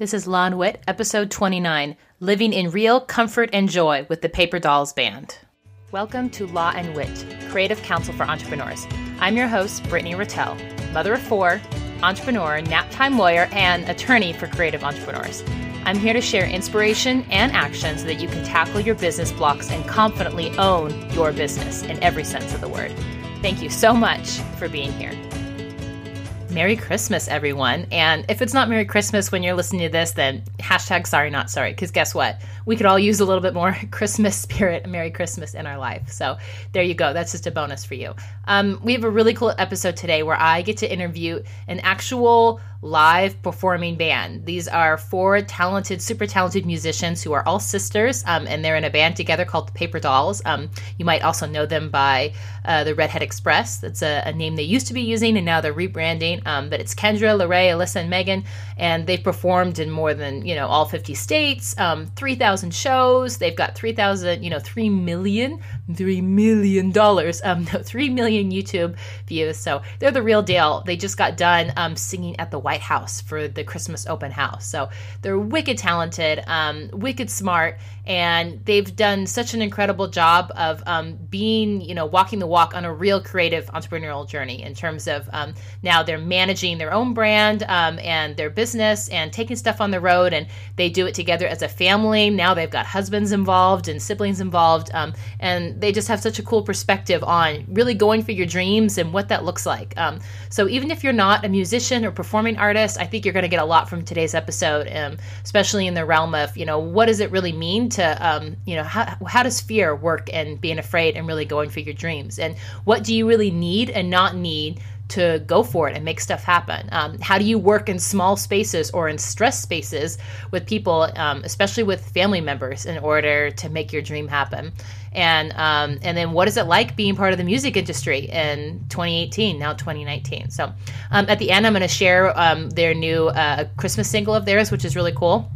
This is Law and Wit, episode 29 Living in Real Comfort and Joy with the Paper Dolls Band. Welcome to Law and Wit, Creative Counsel for Entrepreneurs. I'm your host, Brittany Rattel, mother of four, entrepreneur, nap time lawyer, and attorney for creative entrepreneurs. I'm here to share inspiration and action so that you can tackle your business blocks and confidently own your business in every sense of the word. Thank you so much for being here. Merry Christmas, everyone. And if it's not Merry Christmas when you're listening to this, then hashtag sorry, not sorry. Because guess what? We could all use a little bit more Christmas spirit, Merry Christmas in our life. So there you go. That's just a bonus for you. Um, we have a really cool episode today where I get to interview an actual live performing band. These are four talented, super talented musicians who are all sisters, um, and they're in a band together called the Paper Dolls. Um, you might also know them by uh, the Redhead Express. That's a, a, name they used to be using, and now they're rebranding. Um, but it's Kendra, LoRae, Alisa, and Megan, and they've performed in more than you know all 50 states, um, 3,000 shows. They've got 3,000, you know, three million, three million dollars, um, no, three million YouTube views. So they're the real deal. They just got done um, singing at the White House for the Christmas open house. So they're wicked talented, um, wicked smart, and they've done such an incredible job of um, being, you know, walking the walk on a real creative entrepreneurial journey in terms of um, now they're managing their own brand um, and their business and taking stuff on the road, and they do it together as a family. Now they've got husbands involved and siblings involved, um, and they just have such a cool perspective on really going for your dreams and what that looks like. Um, so even if you're not a musician or performing artist, I think you're going to get a lot from today's episode, um, especially in the realm of you know what does it really mean to um, you know how how does fear work and being afraid and really going for your dreams, and what do you really need and not need to go for it and make stuff happen? Um, how do you work in small spaces or in stress spaces with people, um, especially with family members, in order to make your dream happen? And um, and then what is it like being part of the music industry in 2018, now 2019? So um, at the end, I'm going to share um, their new uh, Christmas single of theirs, which is really cool.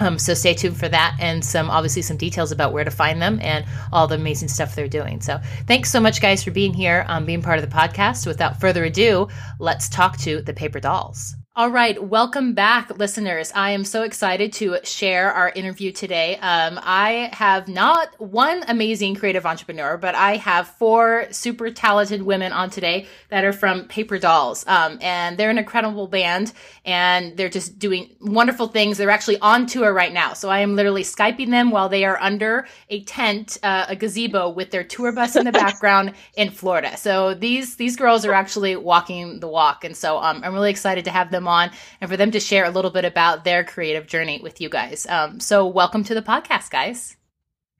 Um, so stay tuned for that and some obviously some details about where to find them and all the amazing stuff they're doing. So thanks so much, guys, for being here, um, being part of the podcast. Without further ado, let's talk to the Paper Dolls. All right, welcome back, listeners. I am so excited to share our interview today. Um, I have not one amazing creative entrepreneur, but I have four super talented women on today that are from Paper Dolls. Um, and they're an incredible band and they're just doing wonderful things. They're actually on tour right now. So I am literally Skyping them while they are under a tent, uh, a gazebo with their tour bus in the background in Florida. So these, these girls are actually walking the walk. And so um, I'm really excited to have them them on and for them to share a little bit about their creative journey with you guys. Um, so, welcome to the podcast, guys.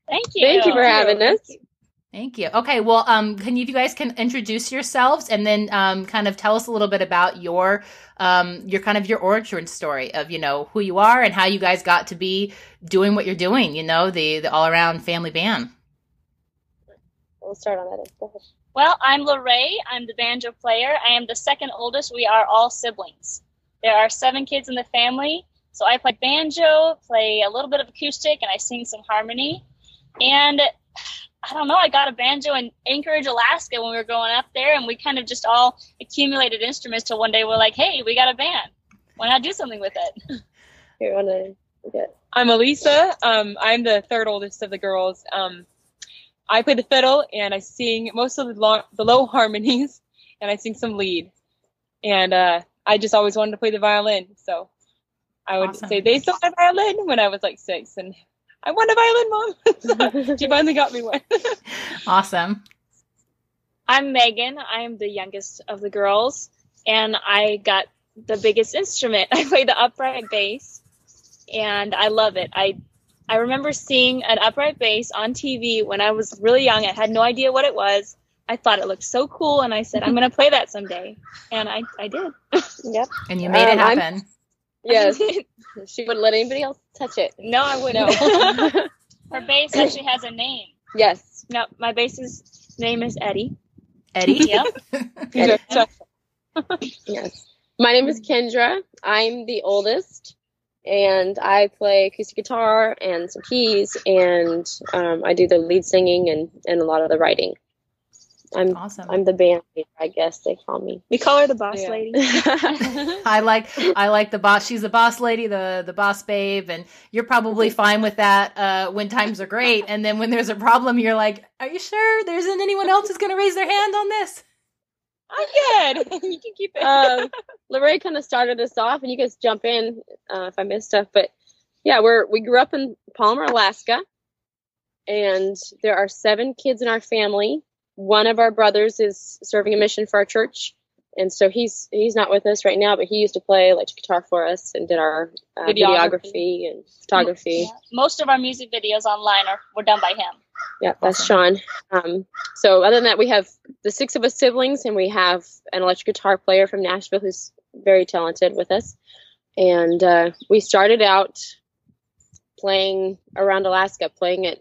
Thank you. Thank you for having us. Thank you. Okay, well, um, can you, you guys can introduce yourselves and then um, kind of tell us a little bit about your um, your kind of your origin story of you know who you are and how you guys got to be doing what you're doing. You know, the the all around family band. We'll start on that. Well, I'm LoRae. I'm the banjo player. I am the second oldest. We are all siblings. There are seven kids in the family. So I play banjo, play a little bit of acoustic, and I sing some harmony. And I don't know, I got a banjo in Anchorage, Alaska when we were growing up there, and we kind of just all accumulated instruments till one day we're like, hey, we got a band. Why not do something with it? Here, wanna get. I'm Alisa. Um, I'm the third oldest of the girls. Um, I play the fiddle and I sing most of the, long, the low harmonies, and I sing some lead. And uh, I just always wanted to play the violin. So I would awesome. say they saw my violin when I was like six, and I want a violin, mom. she finally got me one. awesome. I'm Megan. I'm the youngest of the girls, and I got the biggest instrument. I play the upright bass, and I love it. I I remember seeing an upright bass on TV when I was really young. I had no idea what it was. I thought it looked so cool, and I said, "I'm going to play that someday," and I I did. yep. And you made um, it happen. I'm, yes. she wouldn't let anybody else touch it. No, I wouldn't. No. Her bass actually has a name. Yes. No, my bass's name is Eddie. Eddie. Yep. Eddie. yes. My name is Kendra. I'm the oldest, and I play acoustic guitar and some keys, and um, I do the lead singing and, and a lot of the writing. I'm Awesome. I'm the band leader, I guess they call me. We call her the boss Yeah. lady. I like I like the boss. She's the boss lady, the the boss babe, and you're probably fine with that uh, when times are great. And then when there's a problem, you're like, "Are you sure there isn't anyone else who's going to raise their hand on this?" I'm good. you can keep it. um, Lorraine kind of started us off, and you guys jump in uh, if I miss stuff. But yeah, we're we grew up in Palmer, Alaska, and there are seven kids in our family. One of our brothers is serving a mission for our church, and so he's he's not with us right now. But he used to play electric guitar for us and did our uh, Videography. videography and photography. Most of our music videos online are were done by him. Yeah, that's Sean. Um, so other than that, we have the six of us siblings, and we have an electric guitar player from Nashville who's very talented with us. And uh, we started out playing around Alaska, playing at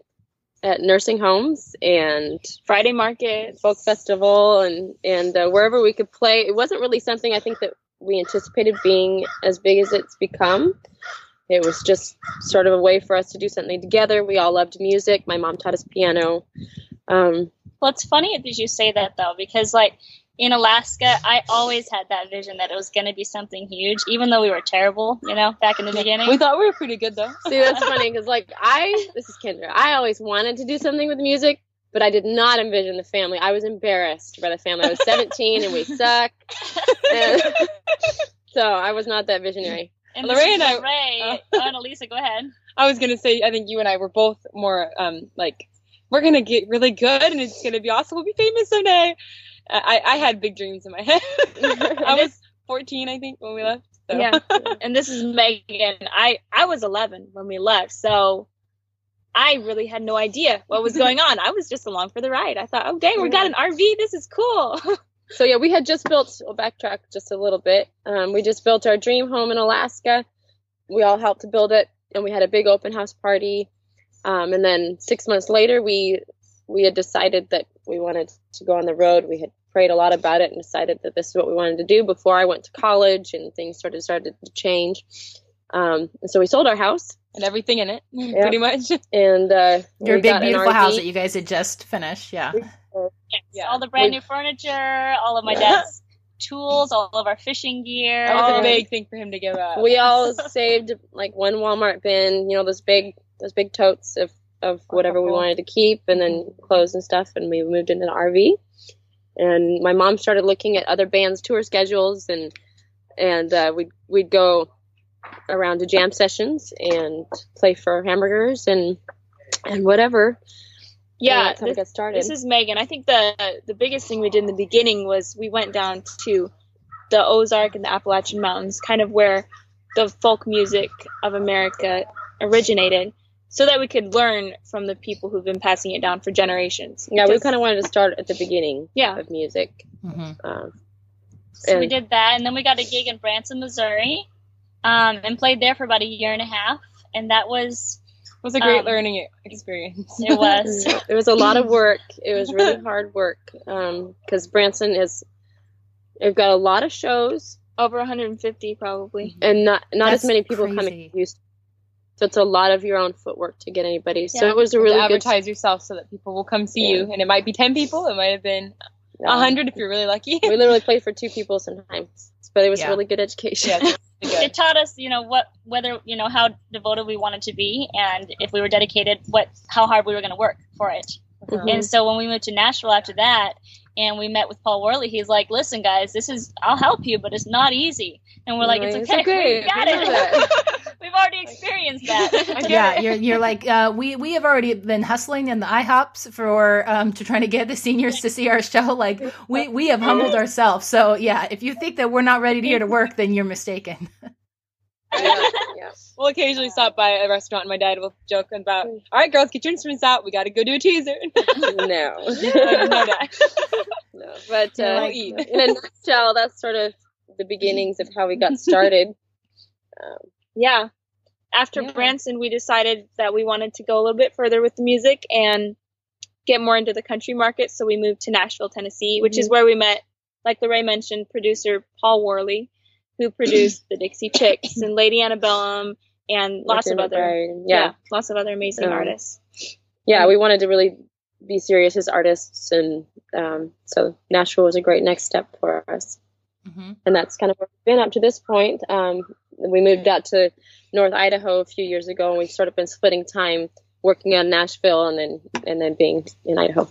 at nursing homes and Friday market. folk festival, and and uh, wherever we could play. It wasn't really something I think that we anticipated being as big as it's become. It was just sort of a way for us to do something together. We all loved music. My mom taught us piano. Um, Well, it's funny that you say that though, because like in Alaska, I always had that vision that it was going to be something huge, even though we were terrible, you know, back in the beginning. we thought we were pretty good though. see, that's funny because like I, this is Kendra. I always wanted to do something with music, but I did not envision the family. I was embarrassed by the family. I was 17 and we suck. And- so I was not that visionary. and Lorraine and I- Ray, oh. oh, go ahead. I was gonna say, I think you and I were both more um like we're gonna get really good and it's gonna be awesome. We'll be famous someday. I I had big dreams in my head. I was 14, I think, when we left. So. Yeah. and this is Megan. I I was 11 when we left, so I really had no idea what was going on. I was just along for the ride. I thought, oh dang, we got an RV. This is cool. So yeah, we had just built. We'll backtrack just a little bit. Um, we just built our dream home in Alaska. We all helped to build it, and we had a big open house party. Um, and then six months later, we we had decided that we wanted to go on the road. We had prayed a lot about it and decided that this is what we wanted to do before I went to college and things sort of started to change. Um, and so we sold our house and everything in it, pretty much. and uh, Your big beautiful house that you guys had just finished. Yeah. Yes, Yeah. all the brand We- new furniture, all of my dad's tools, all of our fishing gear. That was a big thing for him to give up. we all saved like one Walmart bin, you know, those big those big totes of of whatever we wanted to keep, and then clothes and stuff, and we moved into an RV. And my mom started looking at other bands' tour schedules, and and uh, we'd we'd go around to jam sessions and play for hamburgers and and whatever. And yeah, we this, got started. this is Megan. I think the the biggest thing we did in the beginning was we went down to the Ozark and the Appalachian Mountains, kind of where the folk music of America originated, so that we could learn from the people who've been passing it down for generations. yeah, we kind of wanted to start at the beginning yeah. of music. hmm Um, So we did that, and then we got a gig in Branson, Missouri, um, and played there for about a year and a half, and that was It was a great Um, learning experience. it was. it was a lot of work. It was really hard work because Branson is. They've got a lot of shows over 150 probably. and not not That's as many people crazy. coming. as used. So it's a lot of your own footwork to get anybody. So it was a to really good. advertise yourself so that people will come see Yeah. you, and it might be ten people, it might have been a um, hundred if you're really lucky. We literally played for two people sometimes, but it was Yeah. really good education. yeah, really good. It taught us, you know, what whether you know how devoted we wanted to be, and if we were dedicated, what how hard we were going to work for it. Mhm. And so when we moved to Nashville after that, and we met with Paul Worley, he's like, "Listen, guys, this is I'll help you, but it's not easy." And we're like, Right, "It's it's okay, okay. we got it. We've already experienced I that." Yeah, you're you're like uh, we we have already been hustling in the IHOPs for um, to trying to get the seniors to see our show. Like we we have humbled ourselves. So yeah, if you think that we're not ready to here to work, then you're mistaken. yeah, yeah. We'll occasionally stop by a restaurant, and my dad will joke about, "All right, girls, get your instruments out. We got to go do a teaser." No, no, no. But uh, like- in a nutshell, that's sort of the beginnings of how we got started. Um, Yeah. After Yeah. Branson, we decided that we wanted to go a little bit further with the music and get more into the country market. So we moved to Nashville, Tennessee, which is where we met, like Lorraine mentioned, producer Paul Worley, who produced the Dixie Chicks and Lady Antebellum and lots of other, yeah. yeah. lots of other amazing Um, artists. yeah, we wanted to really be serious as artists, and um, so Nashville was a great next step for us. Mm-hmm. And that's kind of where we've been up to this point. Um, we moved out to North Idaho a few years ago, and we've sort of been splitting time working in Nashville and then and then being in Idaho.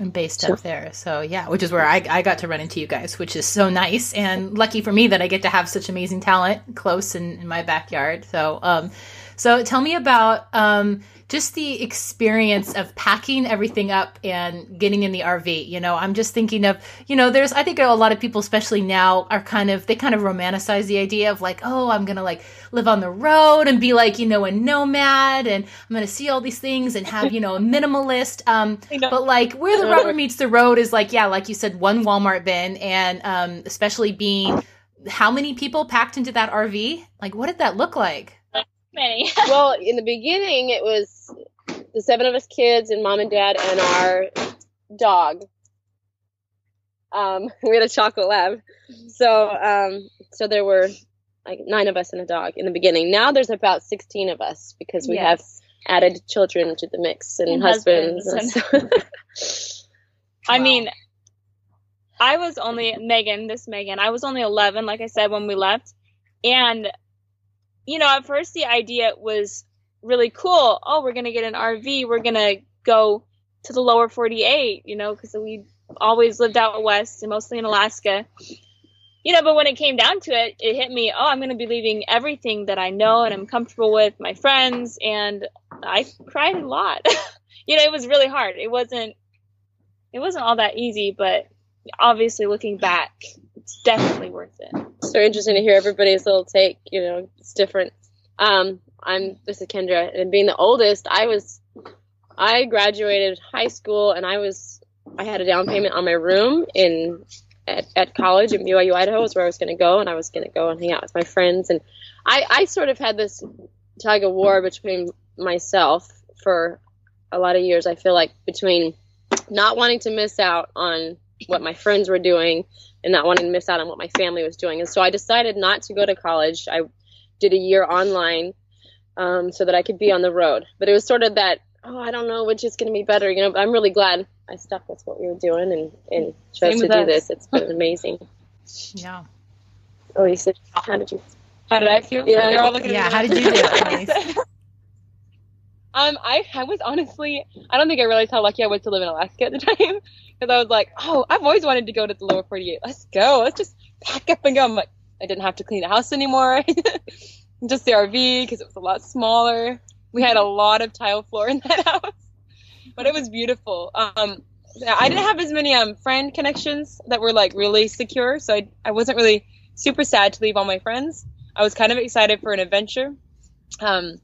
I'm based so. up there. So yeah, which is where I, I got to run into you guys, which is so nice and lucky for me that I get to have such amazing talent close in, in my backyard. So um, so tell me about um, just the experience of packing everything up and getting in the RV. You know, I'm just thinking of, you know, there's, I think a lot of people, especially now, are kind of, they kind of romanticize the idea of like, oh, I'm going to like live on the road and be like, you know, a nomad and I'm going to see all these things and have, you know, a minimalist. Um, but like where the rubber meets the road is like, yeah, like you said, one Walmart bin and um, especially being how many people packed into that RV? Like, what did that look like? Many. well, in the beginning, it was the seven of us kids and mom and dad and our dog. Um, we had a chocolate lab, so um, so there were like nine of us and a dog in the beginning. Now there's about sixteen of us because we yes. have added children to the mix and, and husbands. husbands. I mean, I was only Megan. This Megan. I was only eleven, like I said when we left, and you know, at first the idea was really cool. Oh, we're going to get an RV. We're going to go to the lower 48, you know, because we always lived out west and mostly in Alaska. You know, but when it came down to it, it hit me, oh, I'm going to be leaving everything that I know and I'm comfortable with, my friends, and I cried a lot. you know, it was really hard. It wasn't it wasn't all that easy, but obviously looking back, it's definitely worth it. So interesting to hear everybody's little take. You know, it's different. Um, I'm this is Kendra, and being the oldest, I was I graduated high school, and I was I had a down payment on my room in at, at college in BYU, Idaho, was where I was going to go, and I was going to go and hang out with my friends, and I I sort of had this tug of war between myself for a lot of years. I feel like between not wanting to miss out on what my friends were doing and not wanting to miss out on what my family was doing. And so I decided not to go to college. I did a year online um, so that I could be on the road. But it was sort of that, oh, I don't know which is going to be better, you know. But I'm really glad I stuck with what we were doing and, and chose to do this. It's been amazing. Yeah. Oh, you said, how did you? How did I feel? Yeah, yeah how did you do? Um, I, I was honestly, I don't think I realized how lucky I was to live in Alaska at the time. Because I was like, oh, I've always wanted to go to the lower 48. Let's go. Let's just pack up and go. I'm like, I didn't have to clean the house anymore. just the RV because it was a lot smaller. We had a lot of tile floor in that house, but it was beautiful. Um, I didn't have as many um friend connections that were like really secure, so I I wasn't really super sad to leave all my friends. I was kind of excited for an adventure. Um,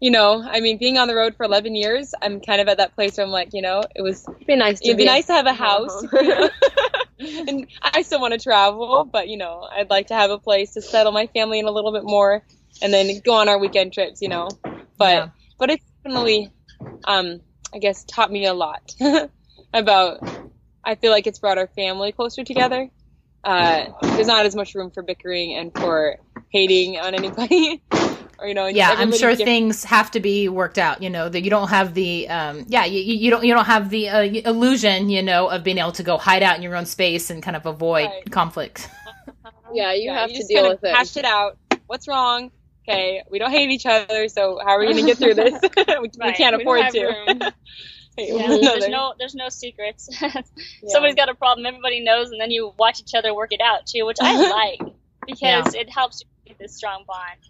you know, I mean, being on the road for 11 years, I'm kind of at that place where I'm like, you know, it was it'd be nice. To it'd be, nice to have a house. and I still want to travel, but you know, I'd like to have a place to settle my family in a little bit more, and then go on our weekend trips. You know, but yeah. but it's definitely, um, I guess, taught me a lot about. I feel like it's brought our family closer together. Uh, there's not as much room for bickering and for hating on anybody or you know yeah i'm sure things have to be worked out you know that you don't have the um yeah you, you don't you don't have the uh, illusion you know of being able to go hide out in your own space and kind of avoid right. conflict yeah you yeah, have you to deal with it hash it out what's wrong okay we don't hate each other so how are we going to get through this we, right. we, can't we afford to yeah, there's no there's no secrets. yeah. Somebody's got a problem, everybody knows, and then you watch each other work it out too, which I like because yeah. it helps you get this strong bond.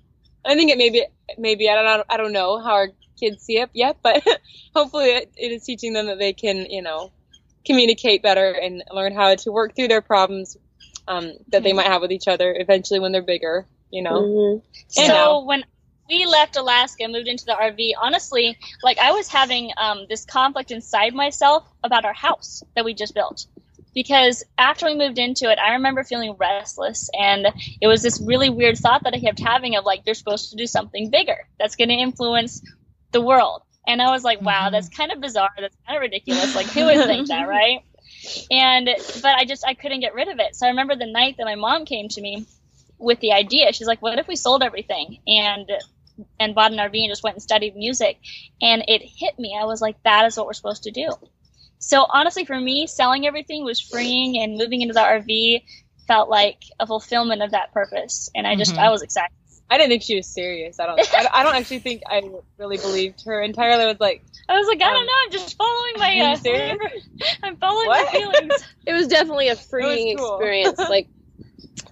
I think it maybe maybe I don't know I don't know how our kids see it yet, but hopefully it, it is teaching them that they can you know communicate better and learn how to work through their problems um, that they might have with each other eventually when they're bigger. You know. Mm-hmm. So now, when we left Alaska and moved into the RV, honestly, like I was having um, this conflict inside myself about our house that we just built because after we moved into it, I remember feeling restless, and it was this really weird thought that I kept having of like, they're supposed to do something bigger that's going to influence the world. And I was like, wow, mm-hmm. that's kind of bizarre. That's kind of ridiculous. Like, who would think that, right? And, but I just, I couldn't get rid of it. So I remember the night that my mom came to me with the idea. She's like, what if we sold everything and and bought an RV and just went and studied music. And it hit me. I was like, that is what we're supposed to do. So honestly, for me, selling everything was freeing, and moving into the RV felt like a fulfillment of that purpose. And I just, Mhm. I was excited. I didn't think she was serious. I don't. I, I don't actually think I really believed her entirely. I was like, I was like, I Um, don't know, I'm just following my, you uh, serious? I'm following What? my feelings. it was definitely a freeing cool. experience like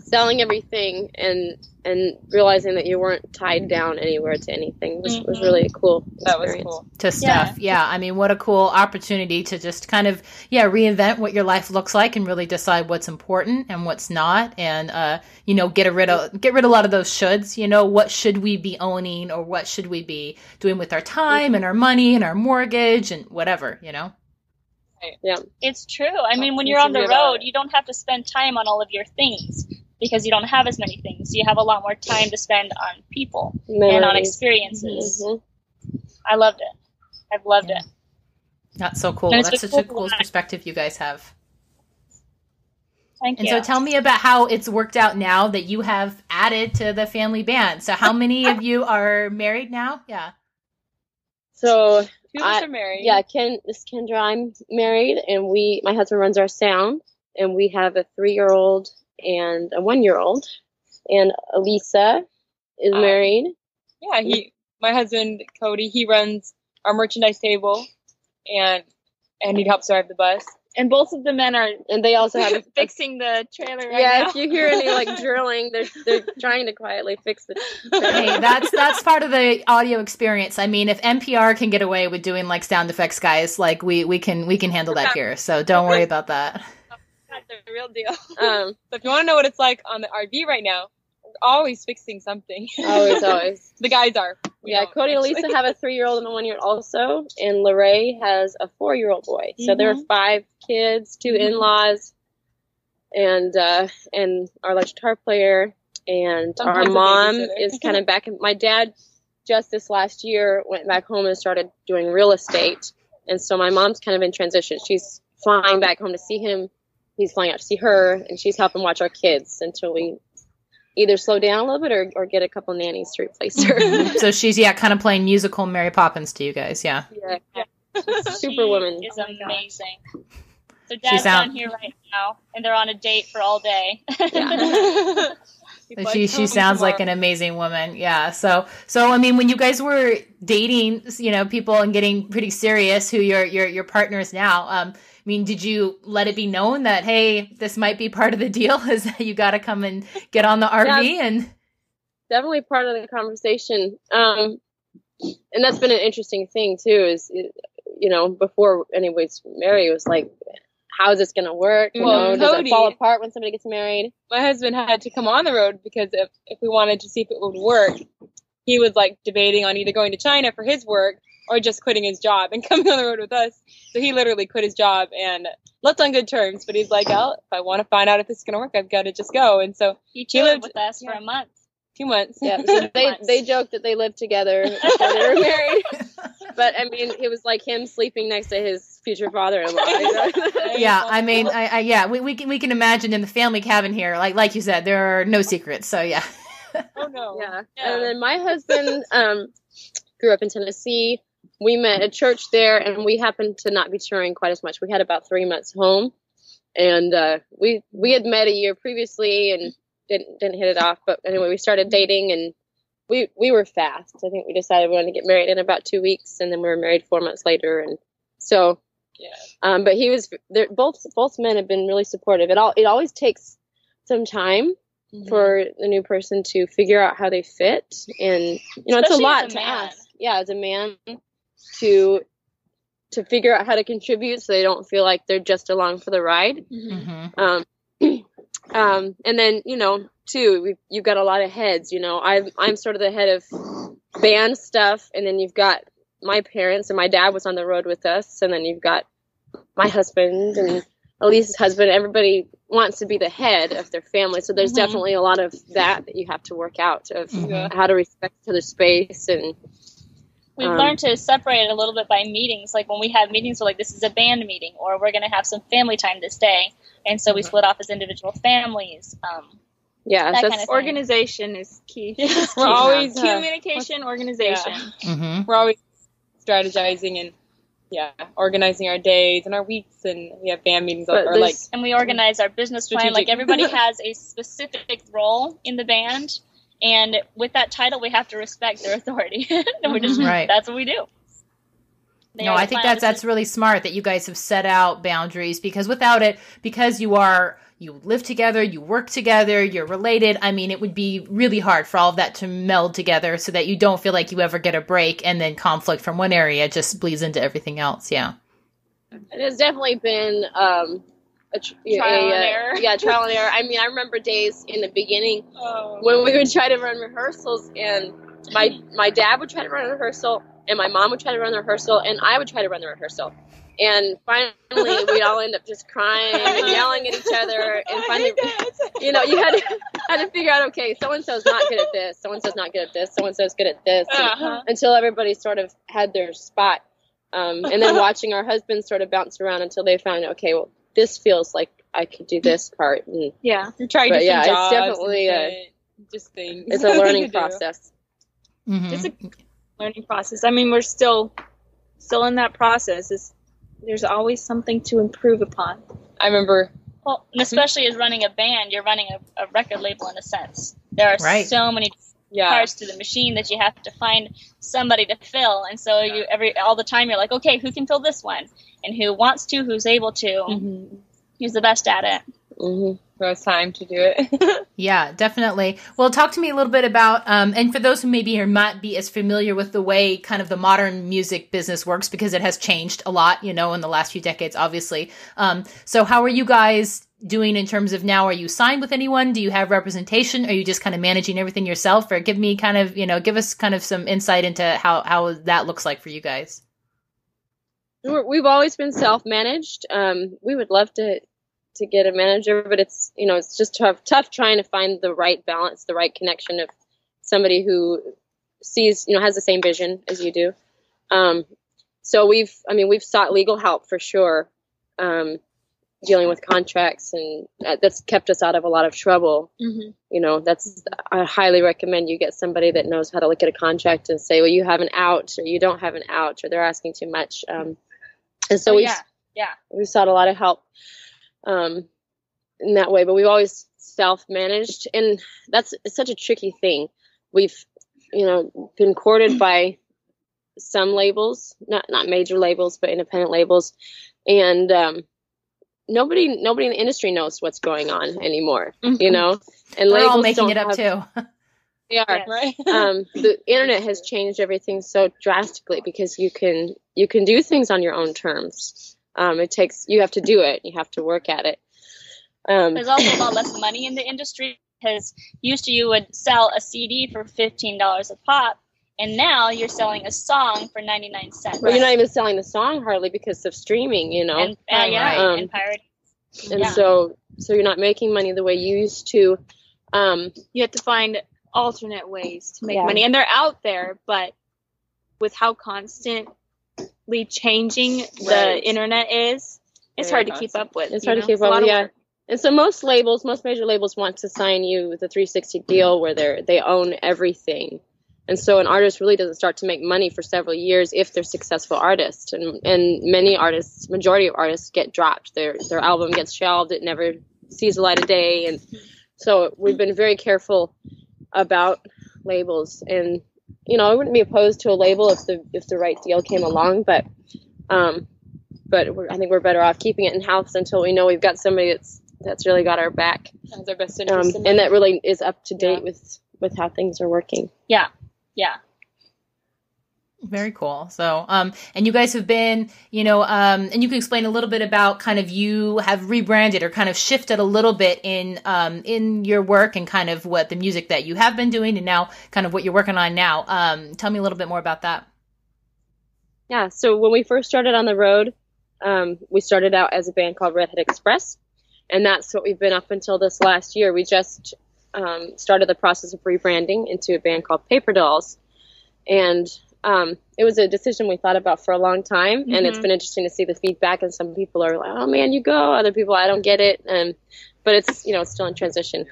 selling everything and and realizing that you weren't tied down anywhere to anything was, was Mhm. really a cool that was experience. cool. to stuff. Yeah. yeah, I mean, what a cool opportunity to just kind of, yeah, reinvent what your life looks like and really decide what's important and what's not. And, uh, you know, get rid of, get rid of a lot of those shoulds, you know, what should we be owning or what should we be doing with our time and our money and our mortgage and whatever, you know? Yeah, It's true. I mean, when You you're on the figure it out. road, you don't have to spend time on all of your things because you don't have as many things. You have a lot more time to spend on people and on Memories. experiences. Mhm. I loved it. I've loved it. That's so cool. That's it's That's such a cool cool perspective you guys have. Thank you. And you. so tell me about how it's worked out now that you have added to the family band. So how many of you are married now? Yeah. so Two of us are married. yeah ken this is kendra i'm married and we my husband runs our sound and we have a three year old and a one year old and alisa is Um, married Yeah, he, my husband Cody, he runs our merchandise table, and and he helps drive the bus. and both of the men are and they also have fixing the trailer right yeah now. if you hear any like drilling they're they're trying to quietly fix it Hey, that's that's part of the audio experience. I mean, if NPR can get away with doing like sound effects, guys, like we we can we can handle that here. So don't worry about that. The real deal. um So if you want to know what it's like on the RV right now, we're always fixing something. always always the guys are. Yeah, Cody and. Lisa have a three year old and a one year old also, and Lorraine has a four year old boy. So there are five kids, 2 Mhm. in laws, and uh, and our large guitar player, and Sometimes our mom is kind of back. In, my dad just this last year went back home and started doing real estate, and so my mom's kind of in transition. She's flying back home to see him. He's flying out to see her, and she's helping watch our kids until we either slow down a little bit or, or get a couple nannies to replace her. so she's yeah, kind of playing musical Mary Poppins to you guys. Yeah. yeah. She Superwoman. is Oh my gosh. amazing. So dad's sound- down here right now, and they're on a date for all day. He So she she home sounds like an amazing woman. Yeah. So so I mean when you guys were dating, you know, people and getting pretty serious who your your your partners now, um I mean, did you let it be known that hey, this might be part of the deal is that you got to come and get on the RV and definitely part of the conversation. Um, and that's been an interesting thing too. Is you know before anybody's married, was like, how is this going to work? You Well, know, does it fall apart when somebody gets married? my husband had to come on the road because if, if we wanted to see if it would work, he was like debating on either going to China for his work or just quitting his job and coming on the road with us. So he literally quit his job and left on good terms. But he's like, oh, if I want to find out if this is going to work, I've got to just go. And so he He lived- with us for a month. two months. Yeah, so they Months. they joked that they lived together before they were married. But I mean, it was like him sleeping next to his future father-in-law. you know? yeah, I mean, I, I yeah, we, we can we can imagine in the family cabin here, like like you said, there are no secrets. So yeah, oh no. Yeah. Yeah. And then my husband um, grew up in Tennessee. We met at church there, and we happened to not be touring quite as much. We had about three months home, and uh, we we had met a year previously and didn't didn't hit it off. But anyway, we started dating, and we we were fast. I think we decided we wanted to get married in about two weeks, and then we were married four months later, and so. Yeah. Um, but he was. Both both men have been really supportive. It all it always takes some time Mm-hmm. for the new person to figure out how they fit and you know it's a lot to ask yeah as a man to to figure out how to contribute so they don't feel like they're just along for the ride hmm um um and then you know too you've got a lot of heads you know i'm i'm sort of the head of band stuff and then you've got my parents and my dad was on the road with us and then you've got my husband and Elise's husband everybody wants to be the head of their family so there's Mhm. definitely a lot of that that you have to work out of Mhm. how to respect each other's space and We've Um, learned to separate it a little bit by meetings. Like when we have meetings, we're like, this is a band meeting, or we're going to have some family time this day. And so we split off as individual families. Um, Yeah, That that's kind of thing. Organization is key. We're always uh, communication, organization. Mm-hmm. we're always strategizing and yeah, organizing our days and our weeks, and we have band meetings But or like and we organize our business plan. Like everybody has a specific role in the band, and with that title, we have to respect their authority. and we just Right. that's what we do. They no, I think that's that's really smart that you guys have set out boundaries because without it, because you are you live together, you work together, you're related. I mean, it would be really hard for all of that to meld together so that you don't feel like you ever get a break and then conflict from one area just bleeds into everything else. Yeah. It has definitely been um, a, tr- Trial a, and error. Yeah, trial and error. I mean, I remember days in the beginning oh, when we would try to run rehearsals, and my my dad would try to run a rehearsal, and my mom would try to run the rehearsal, and I would try to run the rehearsal. And finally, we'd all end up just crying and yelling at each other. And finally, you know, you had to, had to figure out, okay, so and so's not good at this, so and so's not good at this, so and so's good at this, Uh-huh. until everybody sort of had their spot. Um, and then watching our husbands sort of bounce around until they found, okay, well, this feels like I could do this part. And Yeah. we tried But different yeah, it's definitely a- just things. it's a learning process. Mm-hmm. It's a learning process. I mean, we're still still in that process. It's, there's always something to improve upon. I remember Well, and especially as running a band, you're running a, a record label in a sense. There are Right. so many yeah parts to the machine that you have to find somebody to fill, and so you every all the time you're like, okay, who can fill this one, and who wants to, who's able to, mm-hmm. who's the best at it. hmm it was time to do it. Yeah, definitely. Well, talk to me a little bit about, um, and for those who maybe are not be as familiar with the way kind of the modern music business works, because it has changed a lot, you know, in the last few decades, obviously. Um, so how are you guys doing in terms of now? Are you signed with anyone? Do you have representation? Are you just kind of managing everything yourself? Or give me kind of, you know, give us kind of some insight into how, how that looks like for you guys. We're, we've always been self-managed. Um, we would love to to get a manager, but it's you know it's just tough tough trying to find the right balance, the right connection of somebody who sees you know has the same vision as you do. Um, so we've I mean we've sought legal help for sure, um, dealing with contracts, and that's kept us out of a lot of trouble. Mm-hmm. You know that's I highly recommend you get somebody that knows how to look at a contract and say, well, you have an out, or you don't have an out, or they're asking too much. Um, and so Oh, we've yeah, yeah. we've sought a lot of help um, in that way, but we've always self-managed, and that's it's such a tricky thing. We've, you know, been courted by some labels, not not major labels, but independent labels, and um, nobody nobody in the industry knows what's going on anymore. You know, and We're labels all making don't it up have- too. They are Yes. right? um, the internet has changed everything so drastically because you can you can do things on your own terms. Um, it takes you have to do it. You have to work at it. Um, There's also a lot less money in the industry because used to you would sell a CD for fifteen dollars a pop, and now you're selling a song for ninety nine cents. well, you're not even selling the song hardly because of streaming. You know, and uh, yeah, Right. and pirate. and yeah. so so you're not making money the way you used to. Um, You have to find alternate ways to make Yeah. money, and they're out there, but with how constantly changing the Right. internet is, it's Very hard to keep up with. It's you hard to keep It's up with, yeah. work. And so most labels, most major labels want to sign you with a 360 deal where they they own everything. And so an artist really doesn't start to make money for several years if they're successful artists. And and many artists, majority of artists get dropped. Their their album gets shelved. It never sees the light of day. And so we've been very careful about labels. And you know, I wouldn't be opposed to a label if the if the right deal came along, but um, but we're, I think we're better off keeping it in house until we know we've got somebody that's that's really got our back, our best um, in and that really is up to date Yeah. with with how things are working. Yeah, yeah. Very cool. So, um, and you guys have been, you know, um, and you can explain a little bit about kind of you have rebranded or kind of shifted a little bit in, um, in your work and kind of what the music that you have been doing and now kind of what you're working on now. Um, tell me a little bit more about that. Yeah. So when we first started on the road, um, we started out as a band called Redhead Express, and that's what we've been up until this last year. We just um, started the process of rebranding into a band called Paper Dolls, and um, it was a decision we thought about for a long time, and it's been interesting to see the feedback. And some people are like, "Oh man, you go." Other people, I don't get it, and but it's you know it's still in transition.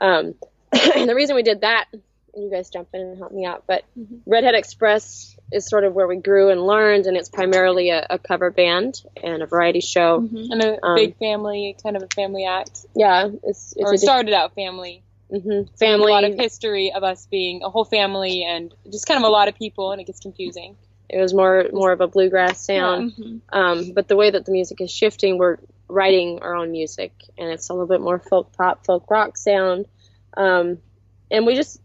Um, and the reason we did that, you guys jump in and help me out, but Mm-hmm. Redhead Express is sort of where we grew and learned, and it's primarily a, a cover band and a variety show. Mm-hmm. And a Um, big family, kind of a family act. Yeah, it's or it a started out family. hmm A lot of history of us being a whole family and just kind of a lot of people, and it gets confusing. It was more more of a bluegrass sound. Mm-hmm. Um, but the way that the music is shifting, we're writing our own music, and it's a little bit more folk pop, folk rock sound. Um, and we just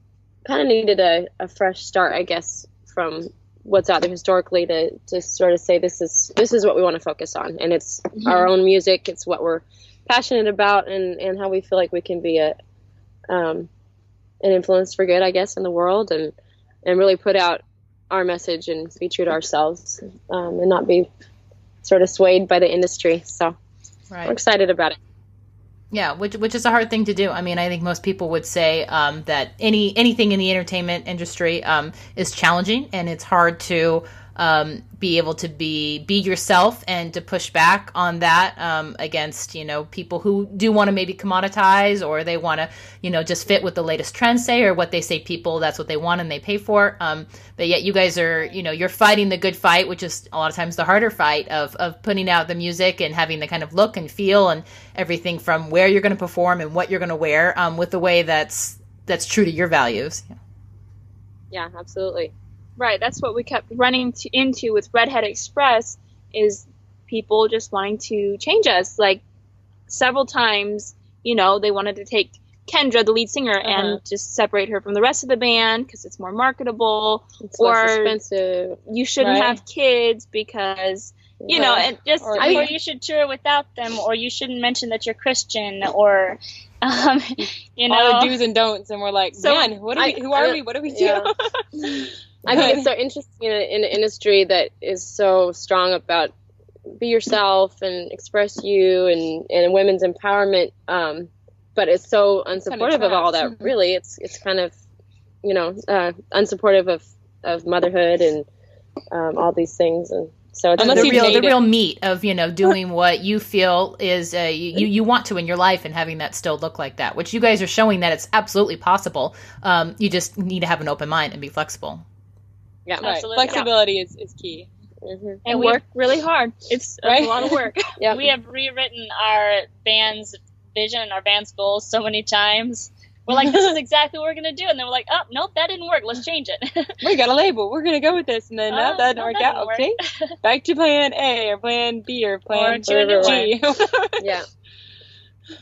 kind of needed a, a fresh start, I guess, from what's out there historically to, to sort of say this is this is what we want to focus on, and it's our own music. It's what we're passionate about, and, and how we feel like we can be a um, an influence for good, I guess, in the world, and and really put out our message and be true to ourselves, um, and not be sort of swayed by the industry. So we're excited about it. Yeah, which which is a hard thing to do. I mean, I think most people would say um, that any anything in the entertainment industry um, is challenging, and it's hard to um, be able to be be yourself and to push back on that um, against you know people who do want to maybe commoditize or they want to you know just fit what the latest trends say or what they say people that's what they want and they pay for. Um, but yet you guys are you know you're fighting the good fight, which is a lot of times the harder fight of of putting out the music and having the kind of look and feel and everything from where you're going to perform and what you're going to wear um, with the way that's that's true to your values. Yeah, absolutely. Right, that's what we kept running to, into with Redhead Express is people just wanting to change us. Like several times, you know, they wanted to take Kendra, the lead singer, Uh-huh. and just separate her from the rest of the band because it's more marketable. It's Or- less expensive. You shouldn't Right. have kids because you know, and just or- or you should tour without them, or you shouldn't mention that you're Christian, or um, you know, All the do's and don'ts, and we're like, So, man, what do I- we, who are I- we? What do we do? yeah. I think it's so interesting in, in an industry that is so strong about be yourself and express you and, and women's empowerment. Um, but it's so unsupportive of all that. Really, it's it's kind of you know uh, unsupportive of, of motherhood and um, all these things. And so it's Unless the real the it. real meat of you know doing what you feel is uh, you you want to in your life and having that still look like that, which you guys are showing that it's absolutely possible. Um, you just need to have an open mind and be flexible. Yeah. Right. Absolutely. Flexibility is, is key. hmm and And we- work really hard. It's Right? a lot of work. yeah. we have rewritten our band's vision and our band's goals so many times. We're like, this is exactly what we're gonna do, and then we're like, oh, nope, that didn't work. Let's change it. We got a label. We're gonna go with this, and then Oh, no, that didn't no, work that out. didn't Okay, back to plan A or plan B or plan change it G. yeah.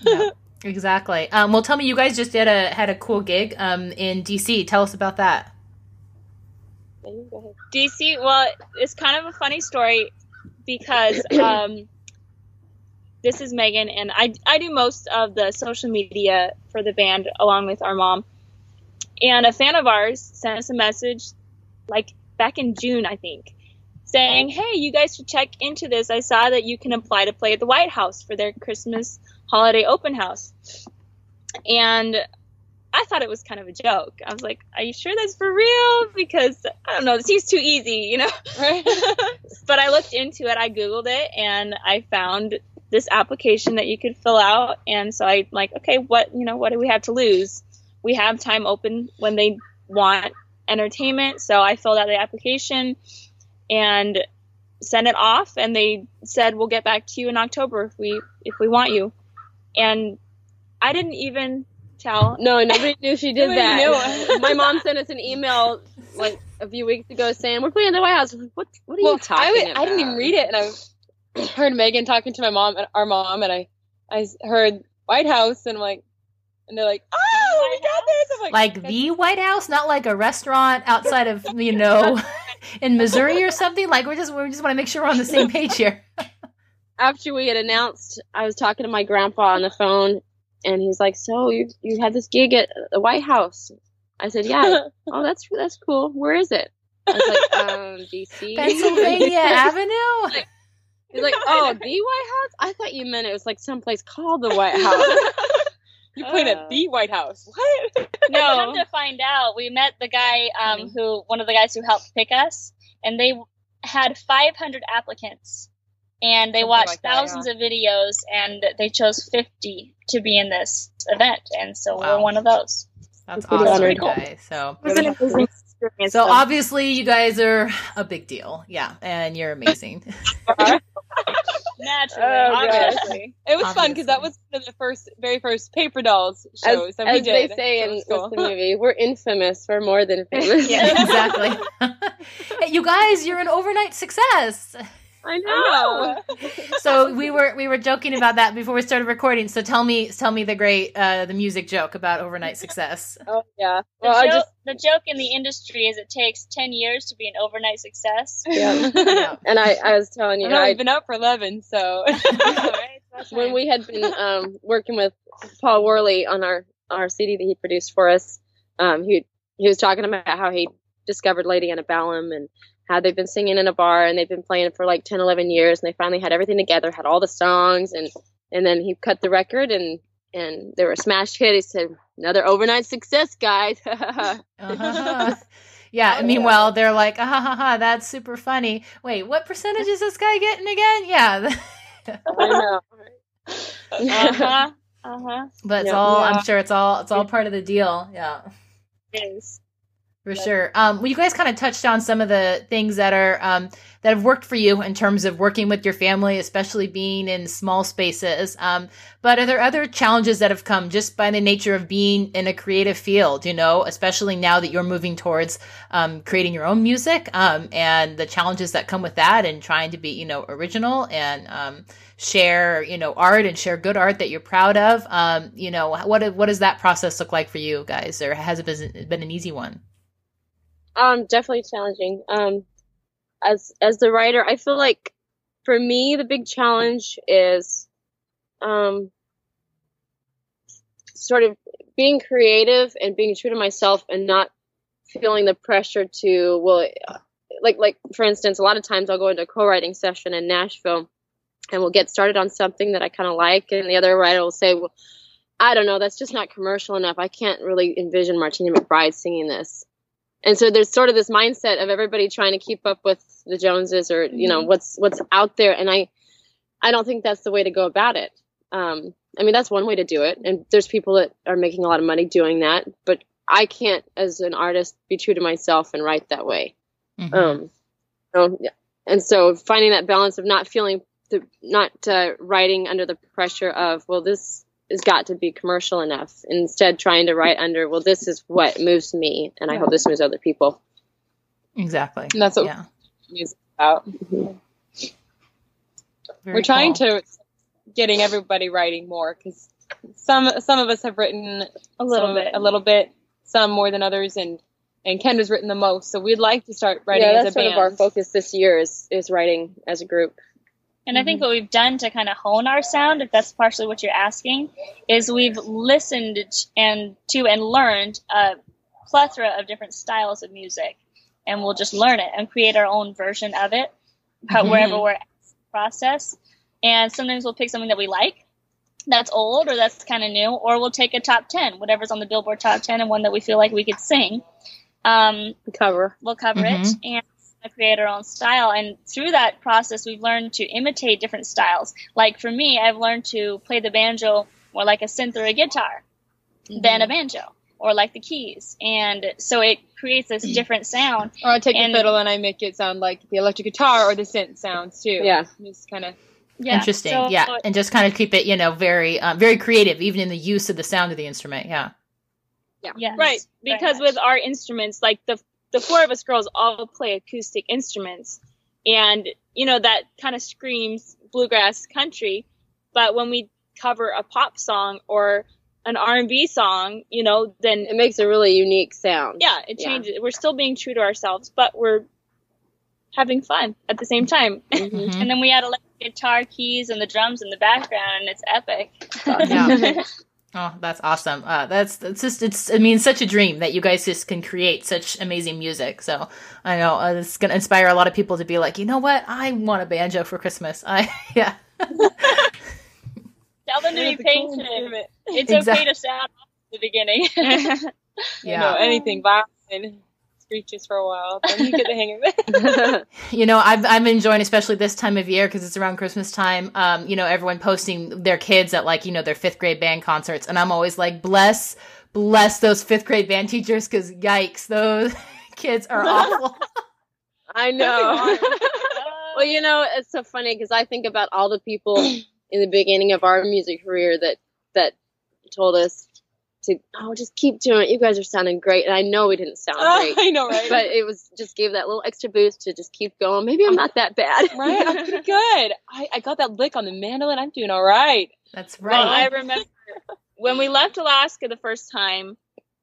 Yeah, exactly. Um, well, tell me, you guys just did a had a cool gig um, in DC. Tell us about that. DC, well, it's kind of a funny story because um, this is Megan, and I, I do most of the social media for the band along with our mom. And a fan of ours sent us a message, like back in June, I think, saying, Hey, you guys should check into this. I saw that you can apply to play at the White House for their Christmas holiday open house. And I thought it was kind of a joke. I was like, Are you sure that's for real? Because I don't know, this seems too easy, you know? Right? but I looked into it, I Googled it, and I found this application that you could fill out. And so I like, okay, what you know, what do we have to lose? We have time open when they want entertainment. So I filled out the application and sent it off and they said we'll get back to you in October if we if we want you. And I didn't even tell No, nobody knew she did Nobody that. knew. My mom sent us an email like a few weeks ago saying we're playing at the White House. Like, What? What are well, you talking I, would- about? I didn't even read it, and I heard Megan talking to my mom, and our mom, and I, I heard White House, and I'm like, and they're like, oh, we got this. I'm like, Like the White House, not like a restaurant outside of you know in Missouri or something. Like we're just we just want to make sure we're on the same page here. After we had announced, I was talking to my grandpa on the phone, and he's like, "So you you had this gig at the White House?" I said, "Yeah." oh, that's that's cool. Where is it? I was like, um, DC, Pennsylvania Avenue. He's like, "Oh, the White House." I thought you meant it was like someplace called the White House. you played Uh. at the White House. What? No. No. Come to find out, we met the guy um, who, one of the guys who helped pick us, and they had 500 applicants, and they Something watched like that, thousands of videos, and they chose 50 to be in this event, and so Wow. we're one of those. That's Pretty awesome, honored. guys. So, It was an amazing experience. so though. obviously, you guys are a big deal. Yeah, and you're amazing. Oh, Naturally. Oh. Obviously. It was fun because that was one of the first, very first Paper Dolls As, shows that we as they say in cool. the movie, we're infamous for more than famous. Yeah. exactly. hey, you guys, you're an overnight success. I know. So we were we were joking about that before we started recording. So tell me tell me the great uh the music joke about overnight success. Oh yeah. The, Well, I joke, just the joke in the industry is it takes 10 years to be an overnight success. yeah. Yeah. And I, I was telling you, I know I, we've been out for 11, so. when we had been um, working with Paul Worley on our, our CD that he produced for us, um, he he was talking about how he discovered Lady Antebellum and how they've been singing in a bar and they've been playing for like 10, 11 years and they finally had everything together, had all the songs and and then he cut the record and and they were a smash hit. He said, "Another overnight success, guys." Uh-huh. Yeah, meanwhile they're like, ah, ha, ha, ha, that's super funny. Wait, what percentage is this guy getting again? Yeah. I know. Uh-huh. Uh-huh. but it's Yeah. all Yeah. I'm sure it's all it's all part of the deal. Yeah. It is. For sure. Um, well, you guys kind of touched on some of the things that are um, that have worked for you in terms of working with your family, especially being in small spaces. Um, but are there other challenges that have come just by the nature of being in a creative field? You know, especially now that you're moving towards um, creating your own music um, and the challenges that come with that, and trying to be, you know, original and um, share, you know, art and share good art that you're proud of. Um, you know, what what does that process look like for you guys, or has it been an easy one? Um, definitely challenging. Um, as as the writer, I feel like for me the big challenge is um sort of being creative and being true to myself and not feeling the pressure to well like like for instance a lot of times I'll go into a co-writing session in Nashville and we'll get started on something that I kind of like and the other writer will say well I don't know that's just not commercial enough I can't really envision Martina McBride singing this and so there's sort of this mindset of everybody trying to keep up with the Joneses or you know what's what's out there. And I I don't think that's the way to go about it. Um I mean that's one way to do it. And there's people that are making a lot of money doing that. But I can't as an artist be true to myself and write that way. Mhm. um so, yeah. and so finding that balance of not feeling the not uh, writing under the pressure of well this has got to be commercial enough instead trying to write under well this is what moves me and i hope this moves other people exactly. And that's what yeah. music's about. Very We're trying cool. to getting everybody writing more because some some of us have written A little some- bit. a little bit, some more than others, and and Kendra's written the most. So we'd like to start writing yeah as that's a sort band. of our focus this year is is writing as a group And I think what we've done to kind of hone our sound, if that's partially what you're asking, is we've listened and to and learned a plethora of different styles of music, and we'll just learn it and create our own version of it, Mhm. wherever we're at in the process. And sometimes we'll pick something that we like, that's old or that's kind of new, or we'll take a top ten, whatever's on the Billboard top ten, and one that we feel like we could sing. Um, cover we'll cover Mhm. it and create our own style. And through that process, we've learned to imitate different styles. Like for me, I've learned to play the banjo more like a synth or a guitar than a banjo, or like the keys. And so it creates this different sound. Or I take And- the fiddle and I make it sound like the electric guitar or the synth sounds too. Yeah. just kind of Yeah. Interesting. So- yeah. And just kind of keep it, you know, very, um, very creative, even in the use of the sound of the instrument. Yeah. Yes, right because much. with our instruments like the the four of us girls all play acoustic instruments and you know that kind of screams bluegrass country but when we cover a pop song or an R&B song you know then it makes a really unique sound yeah it Yeah. changes we're still being true to ourselves but we're having fun at the same time Mhm. and then we add electric guitar, keys, and the drums in the background, and it's epic. Yeah. Oh, that's awesome. Uh, that's, that's just, it's, I mean, such a dream that you guys just can create such amazing music. So I know uh, it's going to inspire a lot of people to be like, you know what? I want a banjo for Christmas. I, yeah. Tell them to be It's cool patient. It's Exact- okay to sound off at the beginning. You know, Yeah. anything violin, screeches for a while. Then you get the hang of it. You know, I've I'm enjoying, especially this time of year because it's around Christmas time. Um, you know, everyone posting their kids at like you know their fifth grade band concerts, and I'm always like, bless, bless those fifth grade band teachers because yikes, those kids are awful. I know. well, you know, it's so funny because I think about all the people in the beginning of our music career that that told us to oh just keep doing it. You guys are sounding great, and I know we didn't sound great, I know, right? but it was just gave that little extra boost to just keep going. Maybe I'm not that bad, right, I'm pretty good. I, I got that lick on the mandolin. I'm doing all right. That's Well, I remember when we left Alaska the first time.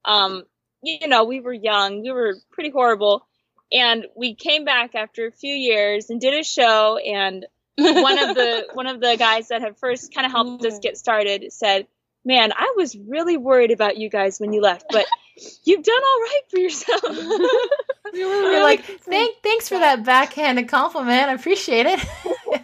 Um, you know, we were young, we were pretty horrible, and we came back after a few years and did a show. And one of the one of the guys that had first kind of helped us get started said, "Man, I was really worried about you guys when you left, but you've done all right for yourself." we were You're like, thank, thanks for that backhanded compliment. I appreciate it.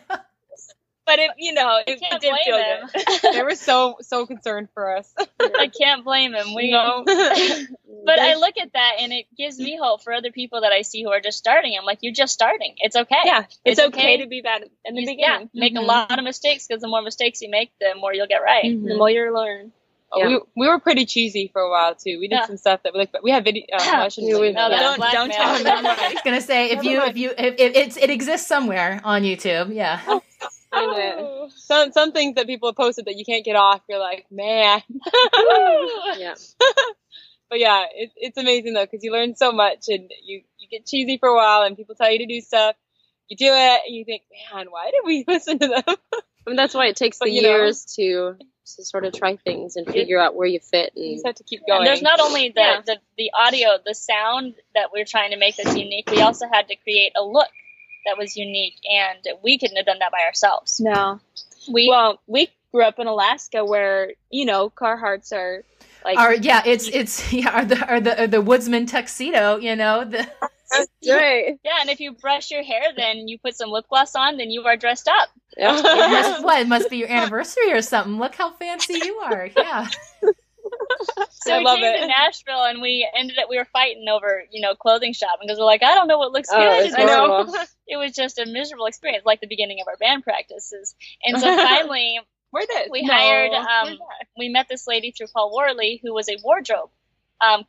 but it, you know, it, can't it did blame feel them. good. they were so so concerned for us. I can't blame him. We No. But I look at that and it gives me hope for other people that I see who are just starting. I'm like, you're just starting. It's okay. yeah, it's, It's okay. okay. to be bad in the You- beginning. yeah, make Mhm. a lot of mistakes because the more mistakes you make, the more you'll get right. The more you learn. Oh, Yeah. we, we were pretty cheesy for a while too. We did Yeah. some stuff that we like, but we have video. Uh, well, I shouldn't Yeah, we- that. No, Don't- don't blackmail. tell them. I was gonna say if Never you mind. if you if, if it's it exists somewhere on YouTube, yeah. Oh. Oh. some some things that people have posted that you can't get off. You're like, man. yeah. but yeah, it, it's amazing though because you learn so much and you you get cheesy for a while and people tell you to do stuff. You do it and you think, man, why did we listen to them? I mean, that's why it takes But, the you know- years to to sort of try things and figure out where you fit. You And just have to keep going. And there's not only the, Yeah. the, the audio, the sound that we're trying to make that's unique, we also had to create a look that was unique, and we couldn't have done that by ourselves. No. We Well, we grew up in Alaska where, you know, Carhartts are like Or yeah, it's it's yeah, are the or the or the woodsman tuxedo, you know, the right. yeah, and if you brush your hair, then you put some lip gloss on, then you are dressed up. it must, what it must be your anniversary or something. Look how fancy you are. Yeah. So I we love came it. to Nashville, and we ended up we were fighting over you know clothing shopping because we're like, I don't know what looks Oh, good. And horrible. it was just a miserable experience, like the beginning of our band practices. And so finally, Where did we No. hired um we met this lady through Paul Worley who was a wardrobe um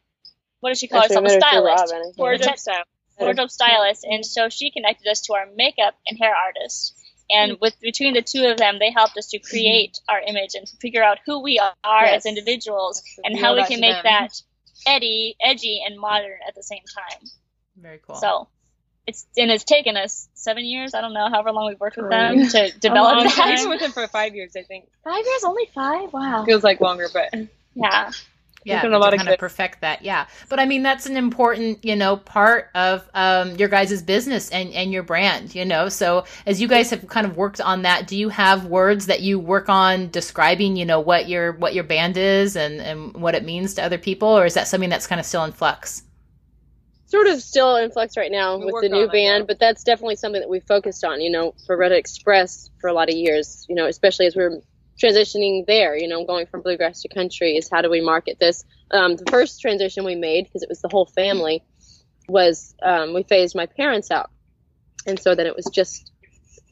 what does she call Actually, herself a met her through stylist Robin, I wardrobe, style. wardrobe stylist and so she connected us to our makeup and hair artist and with between the two of them they helped us to mm-hmm. create our image and figure out who we are Yes. as individuals and how we can make them. that edgy edgy and modern at the same time Very cool. so it's and it's taken us seven years i don't know however long we've worked with them to develop time. I've been with them for five years, I think. five years only five wow Feels like longer, but yeah yeah, done a lot to of kind of good. perfect that. Yeah, but I mean that's an important, you know, part of um, your guys' business and and your brand. You know, so as you guys have kind of worked on that, do you have words that you work on describing, you know, what your what your band is and and what it means to other people, or is that something that's kind of still in flux? sort of still in flux right now We with the new band, yeah. but that's definitely something that we focused on, you know, for Red Express for a lot of years, you know, especially as we were transitioning there, you know, going from bluegrass to country is how do we market this? Um, the first transition we made, because it was the whole family, was um, we phased my parents out. And so then it was just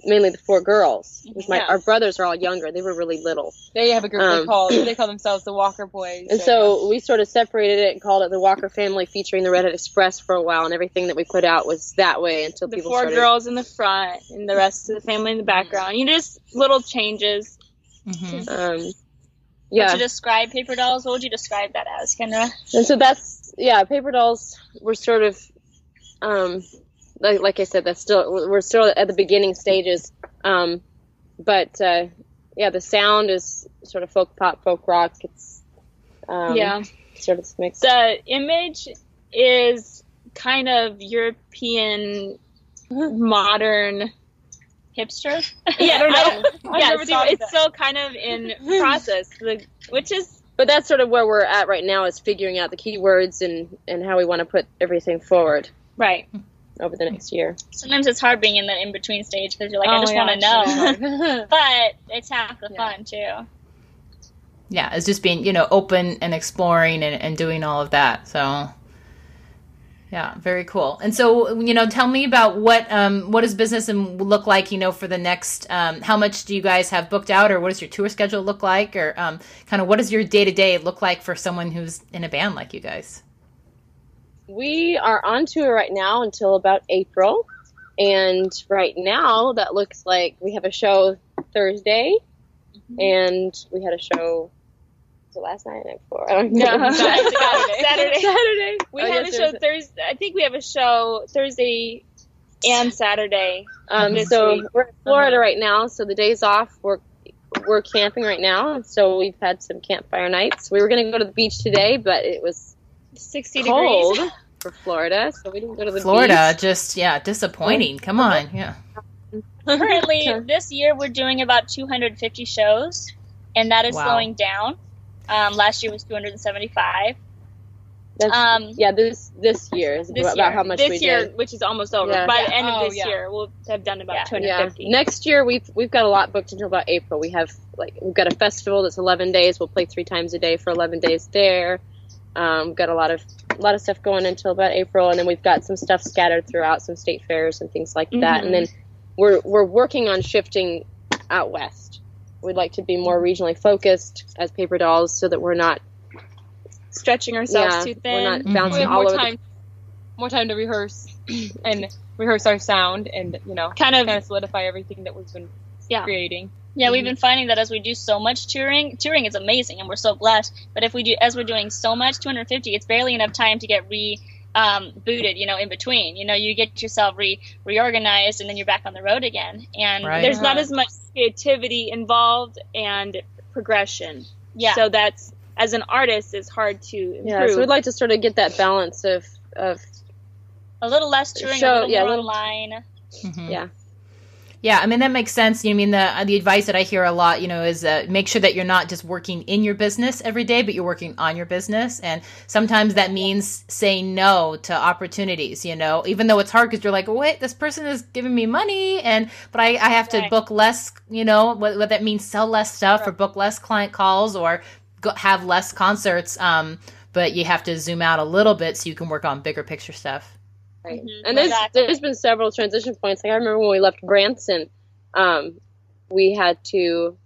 mainly the four girls. My, Yeah. Our brothers are all younger. They were really little. they have a group they Um, call they call themselves the Walker Boys. And so we sort of separated it and called it the Walker family featuring the Redhead Express for a while, and everything that we put out was that way until The people four started. girls in the front and the rest of the family in the background. You just little changes. Mm-hmm. Um, Would you describe paper dolls? What would you describe that as, Kendra? and so that's yeah. Paper dolls were sort of, um, like, like I said, that's still we're still at the beginning stages. Um, but uh, yeah, the sound is sort of folk pop, folk rock. It's um, yeah. sort of this mix. The image is kind of European modern. Hipster? Yeah, I don't know. I've yeah, never see, it's that. still kind of in process, which is but that's sort of where we're at right now is figuring out the keywords and and how we want to put everything forward right. over the next year. Sometimes it's hard being in the in between stage because you're like, I Oh just my want to know. but it's half the Yeah. fun too. Yeah, it's just being you know open and exploring and, and doing all of that. So Yeah, very cool. And so, you know, tell me about what um, what does business and look like? You know, for the next, um, how much do you guys have booked out, or what does your tour schedule look like, or um, kind of what does your day to day look like for someone who's in a band like you guys? We are on tour right now until about April, and right now that looks like we have a show Thursday, and we had a show. Was it last night, or night before? I don't know. No, Saturday. Saturday. Saturday. We Oh, have yes, a show Thursday. Thursday. I think we have a show Thursday and Saturday. Um, so week. we're in Florida right now. So the days off, we're we're camping right now. So we've had some campfire nights. We were going to go to the beach today, but it was 60 cold degrees. for Florida, so we didn't go to the beach. Florida, beach. just yeah, disappointing. Come on, yeah. Currently, this year we're doing about 250 shows, and that is Wow. slowing down. Um, last year was 275. That's, Um, yeah, this this year is This about year. how much we this we year, did. which is almost over. Yeah. By the end of Oh, this yeah. year, we'll have done about Yeah. 250. Yeah. Next year we've we've got a lot booked until about April. We have like we've got a festival that's 11 days. We'll play three times a day for 11 days there. Um, we've got a lot of a lot of stuff going until about April, and then we've got some stuff scattered throughout some state fairs and things like that. Mhm. And then we're we're working on shifting out west. We'd like to be more regionally focused as paper dolls, so that we're not Stretching ourselves yeah too we're thin. not Mhm. we have all more over. time, more time to rehearse and rehearse our sound, and you know, Kind of kind of solidify everything that we've been Yeah. creating. Yeah, we've been finding that as we do so much touring, touring is amazing, and we're so blessed. But if we do, as we're doing so much, 250, it's barely enough time to get re um, booted. You know, in between, you know, you get yourself re reorganized, and then you're back on the road again. And Right. there's not Uh-huh. as much creativity involved and progression. yeah, So that's as an artist, it's hard to improve. Yeah, so we'd like to sort of get that balance of of a little less touring, Show- a little yeah, more a little- online. Mhm. Yeah. Yeah, I mean that makes sense. You know, I mean the the advice that I hear a lot, you know, is uh, make sure that you're not just working in your business every day, but you're working on your business. And sometimes that means saying no to opportunities. You know, even though it's hard because you're like, wait, this person is giving me money, and but I, I have to book less. You know, what, what that means: sell less stuff or book less client calls or go, have less concerts. Um, but you have to zoom out a little bit so you can work on bigger picture stuff. Right. Mhm, And there's exactly. there's been several transition points. Like I remember when we left Branson, um, we had to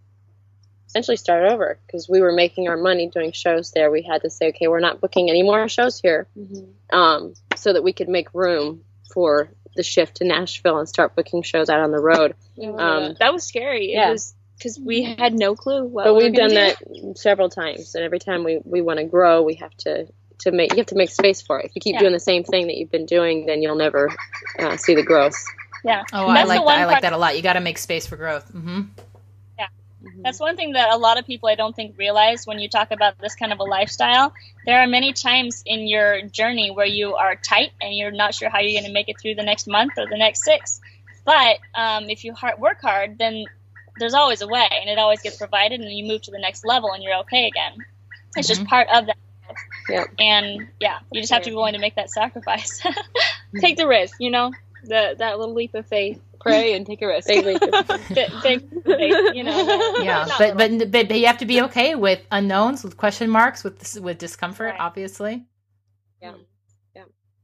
essentially start over because we were making our money doing shows there. We had to say, okay, we're not booking any more shows here, um, so that we could make room for the shift to Nashville and start booking shows out on the road. Um, that was scary. yeah. It was because we had no clue what but we were we've done gonna that several times, and every time we we want to grow, we have to. To make you have to make space for it. If you keep Yeah. doing the same thing that you've been doing, then you'll never uh, see the growth. Yeah, Oh, I like that. I like that a lot. You got to make space for growth. hmm Yeah. That's one thing that a lot of people I don't think realize when you talk about this kind of a lifestyle. There are many times in your journey where you are tight and you're not sure how you're going to make it through the next month or the next six. But um, if you hard, work hard, then there's always a way, and it always gets provided, and you move to the next level, and you're okay again. It's just part of that. Yep. And yeah, you just have to be willing to make that sacrifice. take the risk. You know, the that little leap of faith. Pray and take a risk. Big leap of Big, big. You know. Yeah, but, but but but you have to be okay with unknowns, with question marks, with with discomfort, Right. obviously. Yeah. Yeah.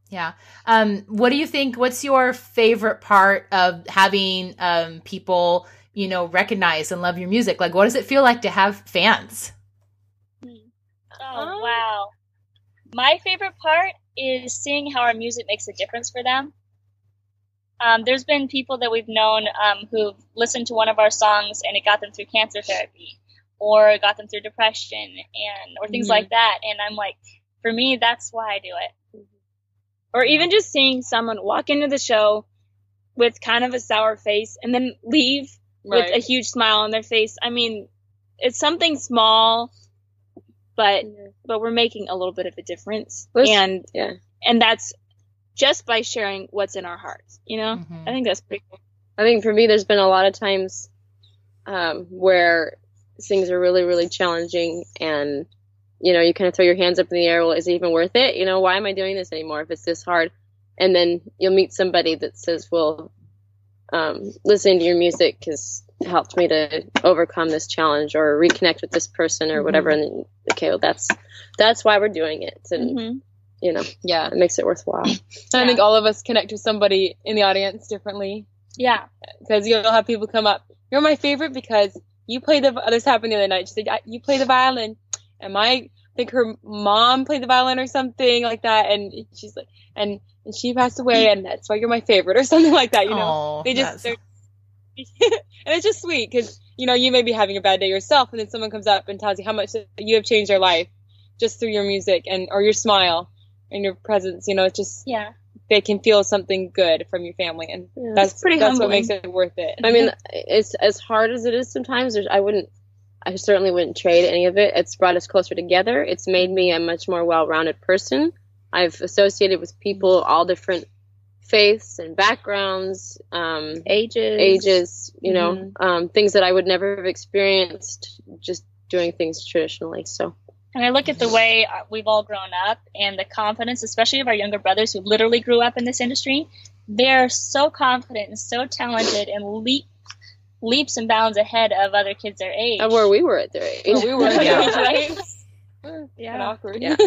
Yeah. Um, what do you think? What's your favorite part of having um, people, you know, recognize and love your music? Like, what does it feel like to have fans? Oh Um, wow. My favorite part is seeing how our music makes a difference for them. Um, there's been people that we've known um, who've listened to one of our songs and it got them through cancer therapy, or it got them through depression, and or things Mhm. like that. And I'm like, for me, that's why I do it. or even just seeing someone walk into the show with kind of a sour face and then leave with a huge smile on their face. I mean, it's something small, but but we're making a little bit of a difference, Let's- and yeah. and that's just by sharing what's in our hearts. You know, Mhm. I think that's pretty cool. I think for me, there's been a lot of times um, where things are really, really challenging, and you know, you kind of throw your hands up in the air. Well, is it even worth it? You know, why am I doing this anymore if it's this hard? And then you'll meet somebody that says, "Well, um, listening to your music has helped me to overcome this challenge or reconnect with this person or whatever." And then, okay, well, that's that's why we're doing it. And Mhm. you know, Yeah. it makes it worthwhile. And I think all of us connect with somebody in the audience differently Yeah. because you'll have people come up. You're my favorite because you play the. This happened the other night. She said you play the violin, and my I think her mom played the violin or something like that, and she's like, and and she passed away, and that's why you're my favorite or something like that. You know, Oh, they just they're and it's just sweet because you know you may be having a bad day yourself, and then someone comes up and tells you how much you have changed their life just through your music and or your smile and your presence. You know, it's just Yeah. they can feel something good from your family, and Yeah. that's pretty that's what makes it worth it. I mean, it's as hard as it is sometimes. There's, I wouldn't, I certainly wouldn't trade any of it. It's brought us closer together. It's made me a much more well-rounded person. I've associated with people all different faiths and backgrounds, um, Ages. ages, you know, Mhm. um, things that I would never have experienced just doing things traditionally. So And I look at the way uh, we've all grown up and the confidence, especially of our younger brothers who literally grew up in this industry. They're so confident and so talented and leap leaps and bounds ahead of other kids their age. of where we were at their age. Where we were, Yeah. right? Yeah. Kinda awkward. Yeah.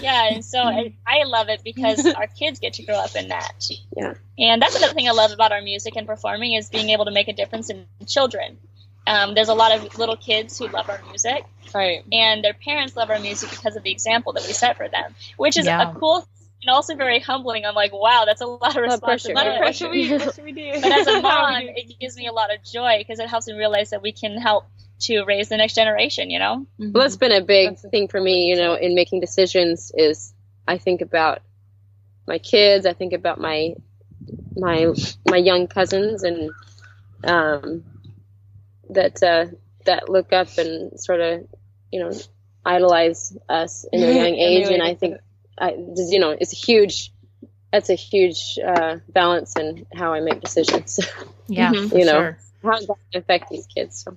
Yeah, and so I, I love it because our kids get to grow up in that. Yeah. And that's another thing I love about our music and performing is being able to make a difference in children. Um, there's a lot of little kids who love our music, right. and their parents love our music because of the example that we set for them, which is Yeah. a cool and also very humbling. I'm like, wow, that's a lot of pressure. responsibility. A lot of pressure. We, what should we do? But as a mom, it gives me a lot of joy because it helps me realize that we can help to raise the next generation. You know? Well, that's been a big That's thing for me, you know, in making decisions is I think about my kids, I think about my my my young cousins and um that uh that look up and sort of, you know, idolize us in a young age and I think I just, you know, it's a huge that's a huge uh balance in how I make decisions. yeah. You know. sure. how does that affect these kids? So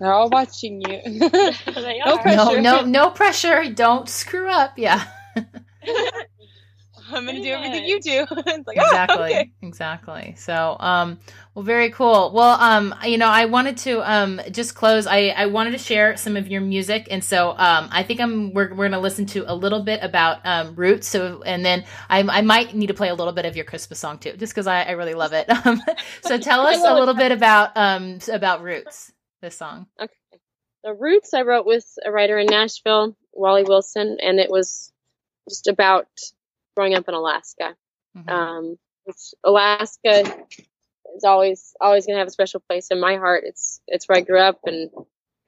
They're all watching you. They No are. pressure. No, no, no pressure. Don't screw up. Yeah, I'm gonna do everything you do. it's like, oh, exactly, okay. exactly. So, um, well, very cool. Well, um, you know, I wanted to um just close. I I wanted to share some of your music, and so um, I think I'm we're we're gonna listen to a little bit about um roots. So, and then I I might need to play a little bit of your Christmas song too, just because I I really love it. Um, so tell us a little bit about um about roots. This song. Okay. The Roots I wrote with a writer in Nashville, Wally Wilson, and it was just about growing up in Alaska. Mhm. Um, Alaska is always always gonna have a special place in my heart. It's it's where I grew up, and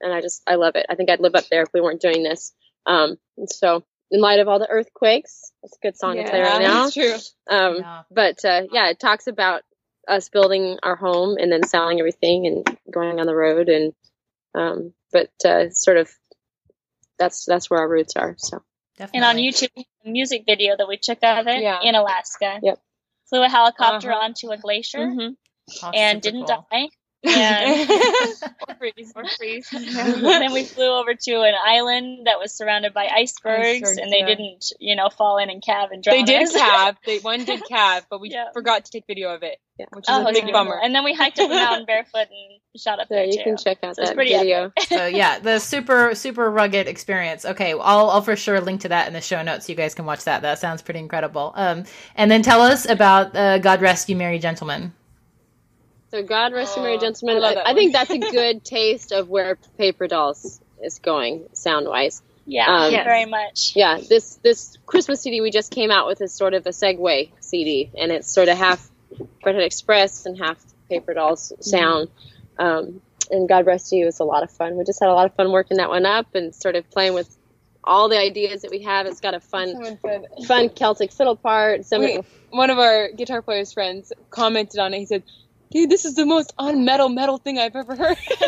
and I just I love it. I think I'd live up there if we weren't doing this. Um, and so in light of all the earthquakes, it's a good song to play right now. That's true. Um, Yeah. but uh, yeah, it talks about us building our home and then selling everything and going on the road and um, but uh, sort of that's that's where our roots are. So And on YouTube, a music video that we took out of it Yeah. in Alaska. Yep. Flew a helicopter Uh-huh. onto a glacier Mhm. Oh, and didn't cool. die. And or freeze. or freeze. and then we flew over to an island that was surrounded by icebergs, Icebergs, and they yeah. didn't, you know, fall in and calve and drown They did us. calve. They one did calve, but we Yeah. forgot to take video of it, Yeah. which is Oh, a big beautiful. bummer. And then we hiked up the mountain barefoot and shot up there there you too. can check out So that pretty video. so yeah, the super super rugged experience. Okay, I'll I'll for sure link to that in the show notes. You guys can watch that. That sounds pretty incredible. Um, and then tell us about uh, God Rest You Merry Gentlemen. So God rest you, Oh, merry gentlemen. I love I, that I think that's a good taste of where Paper Dolls is going sound wise. Yeah, Um, yeah, very much. Yeah, this this Christmas CD we just came out with is sort of a segue CD, and it's sort of half Redhead Express and half Paper Dolls sound. Um, and God rest you is a lot of fun. We just had a lot of fun working that one up and sort of playing with all the ideas that we have. It's got a fun fun Celtic fiddle part. Some Wait. one of our guitar players' friends commented on it. He said, "Dude, this is the most unmetal metal thing I've ever heard."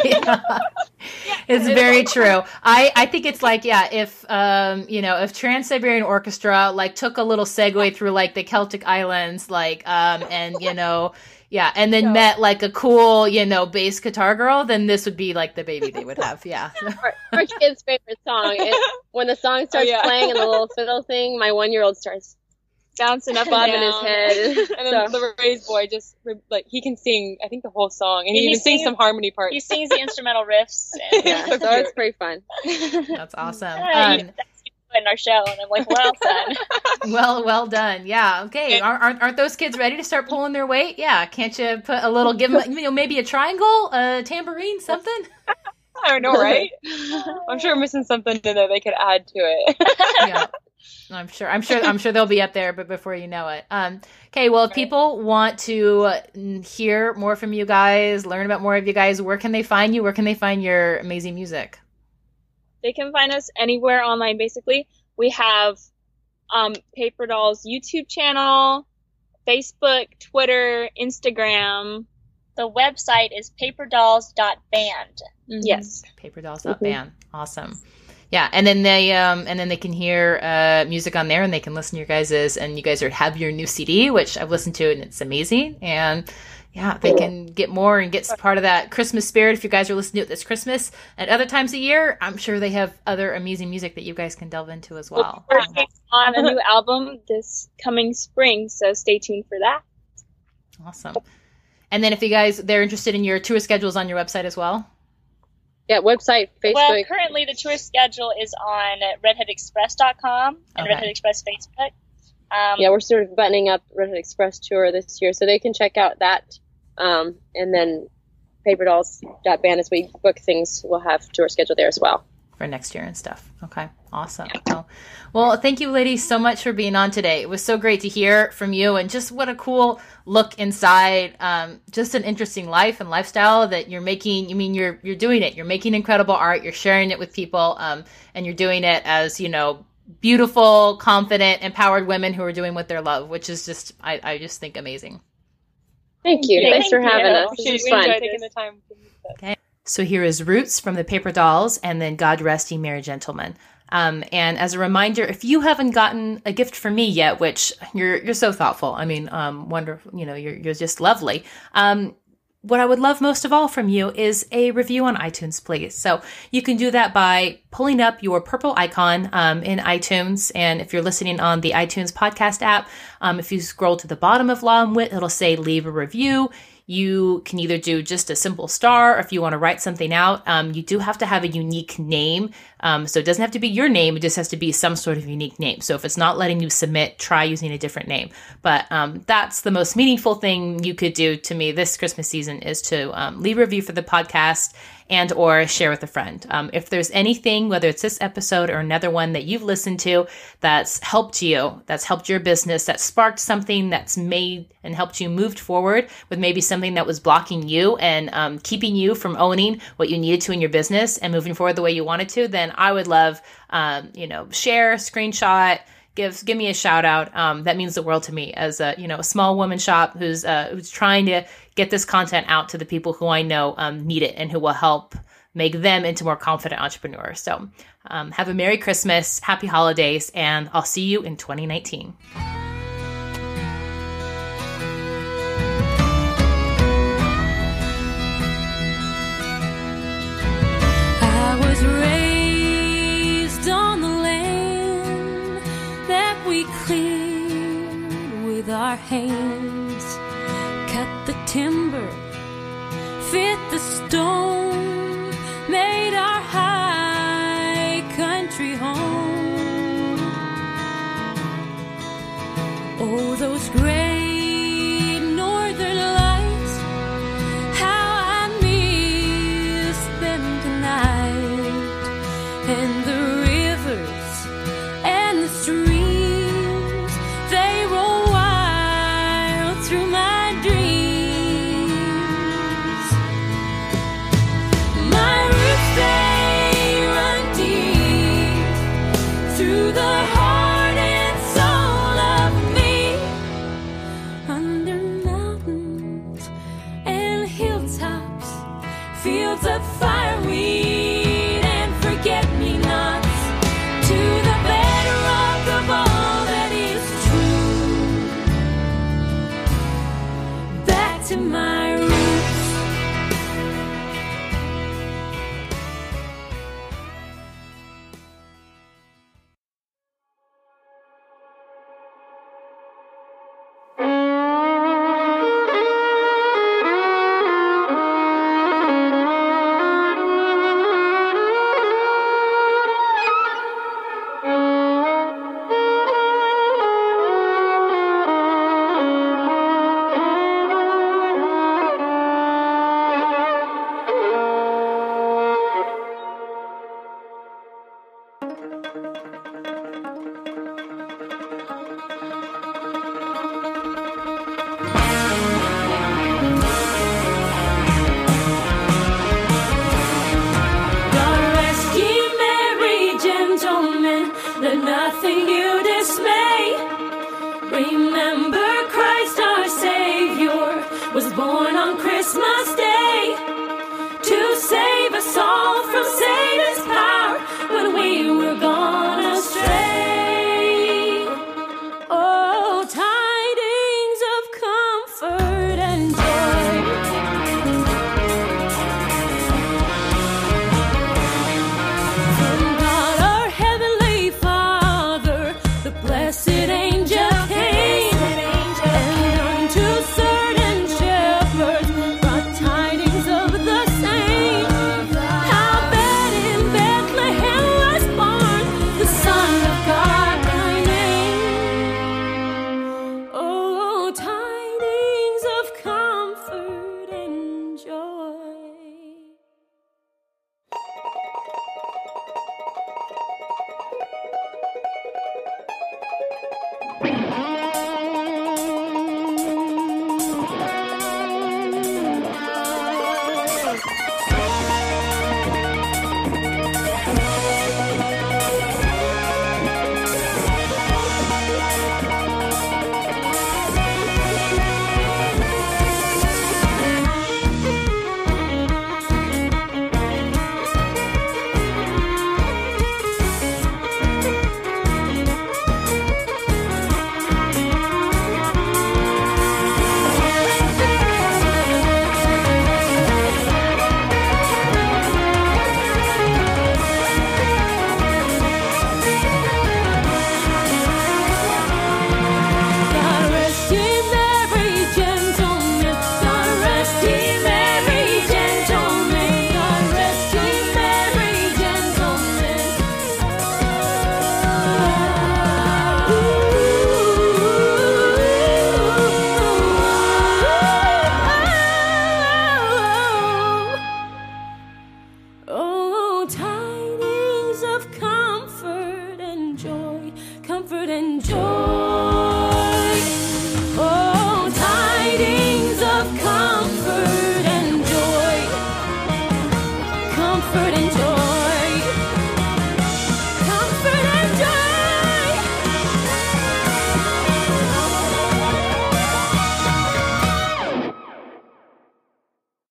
it's very true. I, I think it's like yeah, if um you know if Trans Siberian Orchestra like took a little segue through like the Celtic islands like um and you know yeah and then Yeah. met like a cool you know bass guitar girl, then this would be like the baby they would have. Yeah. our, our kid's favorite song. It, when the song starts yeah. playing and the little fiddle thing, my one year old starts Bouncing up and bobbing down. his head. and then So- the raised boy just like he can sing. I think the whole song, and he, He even sings sings- some harmony parts. He sings the instrumental riffs. And, yeah, so it's pretty fun. That's awesome. Yeah, you- Um, that's in our show, and I'm like, well done. well, well done. Yeah. Okay. Aren't, aren't those kids ready to start pulling their weight? Yeah. Can't you put a little, give them, you know, maybe a triangle, a tambourine, something? I don't know, right? I'm sure we're missing something in there they could add to it. yeah. I'm sure. I'm sure. I'm sure they'll be up there, but before you know it. Um, okay. Well, if people want to hear more from you guys, learn about more of you guys, where can they find you? Where can they find your amazing music? They can find us anywhere online. Basically, we have um, Paper Dolls YouTube channel, Facebook, Twitter, Instagram. The website is paperdolls.band. Mm-hmm. Yes, paperdolls.band. Mm-hmm. Awesome yeah and then they um and then they can hear uh music on there and they can listen to your guys's and you guys are have your new cd which i've listened to and it's amazing. And yeah they can get more and get part of that christmas spirit if you guys are listening to it this christmas. At other times of year i'm sure they have other amazing music that you guys can delve into as well. We're on a new album this coming spring so stay tuned for that. Awesome. And then if you guys they're interested in your tour schedules on your website as well yeah, website, Facebook. Well, currently the tour schedule is on redheadexpress.com and okay. Redhead Express Facebook. Um, yeah, we're sort of buttoning up Redhead Express tour this year, so they can check out that. Um, and then paperdolls.band as we book things, we'll have tour schedule there as well for next year and stuff. Okay, awesome. Well, well, thank you, ladies, so much for being on today. It was so great to hear from you, and just what a cool look inside. Um, just an interesting life and lifestyle that you're making. You mean you're you're doing it. You're making incredible art. You're sharing it with people, um, and you're doing it as you know beautiful, confident, empowered women who are doing what they love, which is just I, I just think amazing. Thank you. Thanks for having us. This was fun. Taking the time. Okay. So here is Roots from the Paper Dolls, and then God Rest Ye Merry Gentlemen. Um, and as a reminder, if you haven't gotten a gift from me yet, which you're you're so thoughtful, I mean, um, wonderful, you know, you're you're just lovely. Um, what I would love most of all from you is a review on iTunes, please. So you can do that by pulling up your purple icon um, in iTunes. And if you're listening on the iTunes podcast app, um, if you scroll to the bottom of Law and Wit, it'll say leave a review you can either do just a simple star or if you want to write something out um, you do have to have a unique name. Um, so it doesn't have to be your name it just has to be some sort of unique name. So if it's not letting you submit try using a different name. But um, that's the most meaningful thing you could do to me this christmas season is to um, leave a review for the podcast and or share with a friend. Um, if there's anything, whether it's this episode or another one that you've listened to that's helped you, that's helped your business, that sparked something that's made and helped you moved forward with maybe something that was blocking you and um, keeping you from owning what you needed to in your business and moving forward the way you wanted to, then I would love, um, you know, share, screenshot, give give me a shout out. Um, that means the world to me as a you know a small woman shop who's uh, who's trying to get this content out to the people who I know um, need it and who will help make them into more confident entrepreneurs. So um, have a Merry Christmas, Happy Holidays, and I'll see you in 2019. Our hands, cut the timber, fit the stone,